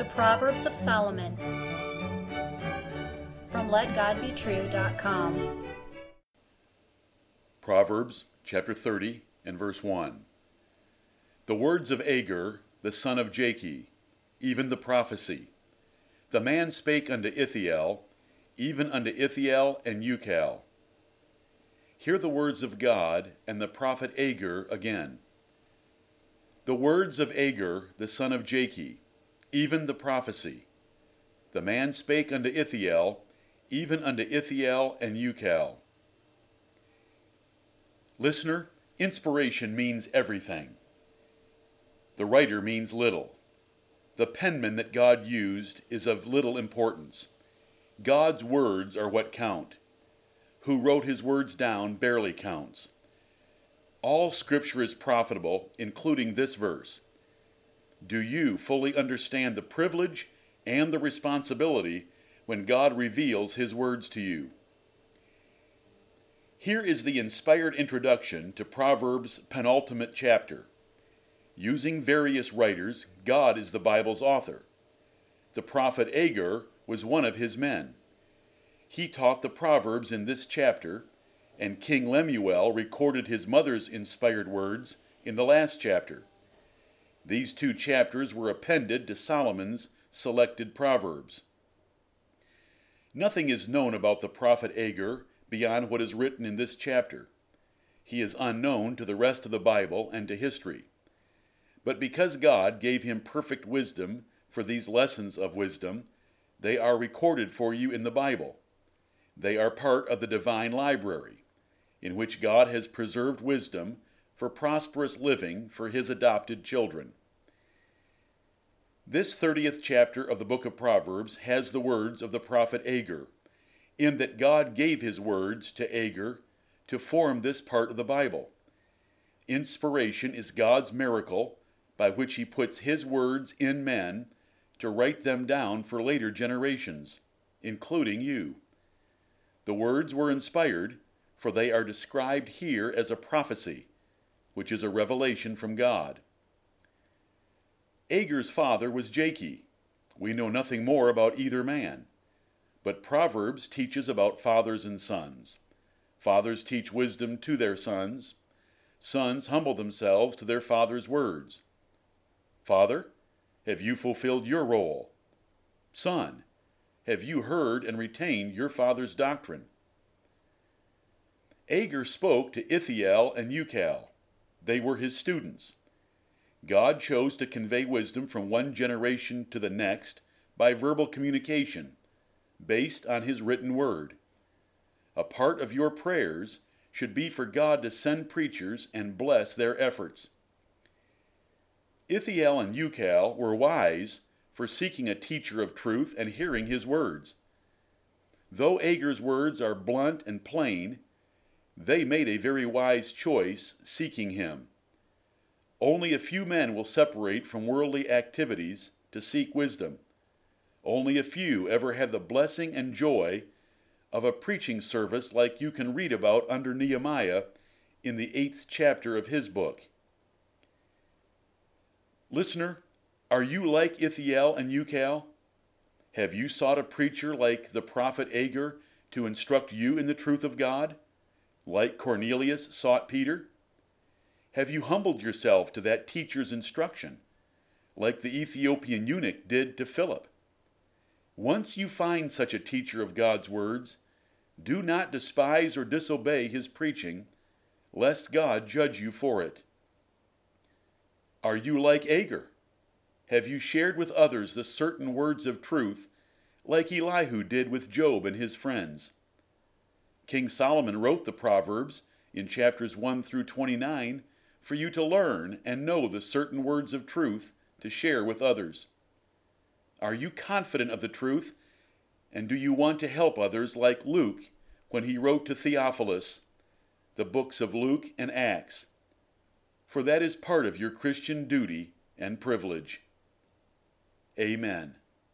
The Proverbs of Solomon from LetGodBetrue.com. Proverbs chapter 30 and verse 1. The words of Agur, the son of Jakeh, even the prophecy. The man spake unto Ithiel, even unto Ithiel and Ucal. Hear the words of God and the prophet Agur again. The words of Agur, the son of Jakeh, even the prophecy. The man spake unto Ithiel, even unto Ithiel and Ucal. Listener, inspiration means everything. The writer means little. The penman that God used is of little importance. God's words are what count. Who wrote his words down barely counts. All scripture is profitable, including this verse. Do you fully understand the privilege and the responsibility when God reveals his words to you? Here is the inspired introduction to Proverbs' penultimate chapter. Using various writers, God is the Bible's author. The prophet Agur was one of his men. He taught the Proverbs in this chapter, and King Lemuel recorded his mother's inspired words in the last chapter. These two chapters were appended to Solomon's selected Proverbs. Nothing is known about the prophet Agur beyond what is written in this chapter. He is unknown to the rest of the Bible and to history. But because God gave him perfect wisdom for these lessons of wisdom, they are recorded for you in the Bible. They are part of the divine library, in which God has preserved wisdom for prosperous living for his adopted children. This 30th chapter of the book of Proverbs has the words of the prophet Agur, in that God gave his words to Agur to form this part of the Bible. Inspiration is God's miracle by which he puts his words in men to write them down for later generations, including you. The words were inspired, for they are described here as a prophecy, which is a revelation from God. Agur's father was Jakeh. We know nothing more about either man. But Proverbs teaches about fathers and sons. Fathers teach wisdom to their sons. Sons humble themselves to their father's words. Father, have you fulfilled your role? Son, have you heard and retained your father's doctrine? Agur spoke to Ithiel and Ucal. They were his students. God chose to convey wisdom from one generation to the next by verbal communication, based on his written word. A part of your prayers should be for God to send preachers and bless their efforts. Ithiel and Ucal were wise for seeking a teacher of truth and hearing his words. Though Agur's words are blunt and plain, they made a very wise choice seeking him. Only a few men will separate from worldly activities to seek wisdom. Only a few ever had the blessing and joy of a preaching service like you can read about under Nehemiah in the eighth chapter of his book. Listener, are you like Ithiel and Ucal? Have you sought a preacher like the prophet Agur to instruct you in the truth of God, like Cornelius sought Peter? Have you humbled yourself to that teacher's instruction, like the Ethiopian eunuch did to Philip? Once you find such a teacher of God's words, do not despise or disobey his preaching, lest God judge you for it. Are you like Agur? Have you shared with others the certain words of truth, like Elihu did with Job and his friends? King Solomon wrote the Proverbs in chapters 1 through 29 for you to learn and know the certain words of truth to share with others. Are you confident of the truth? And do you want to help others like Luke when he wrote to Theophilus the books of Luke and Acts? for that is part of your Christian duty and privilege. Amen.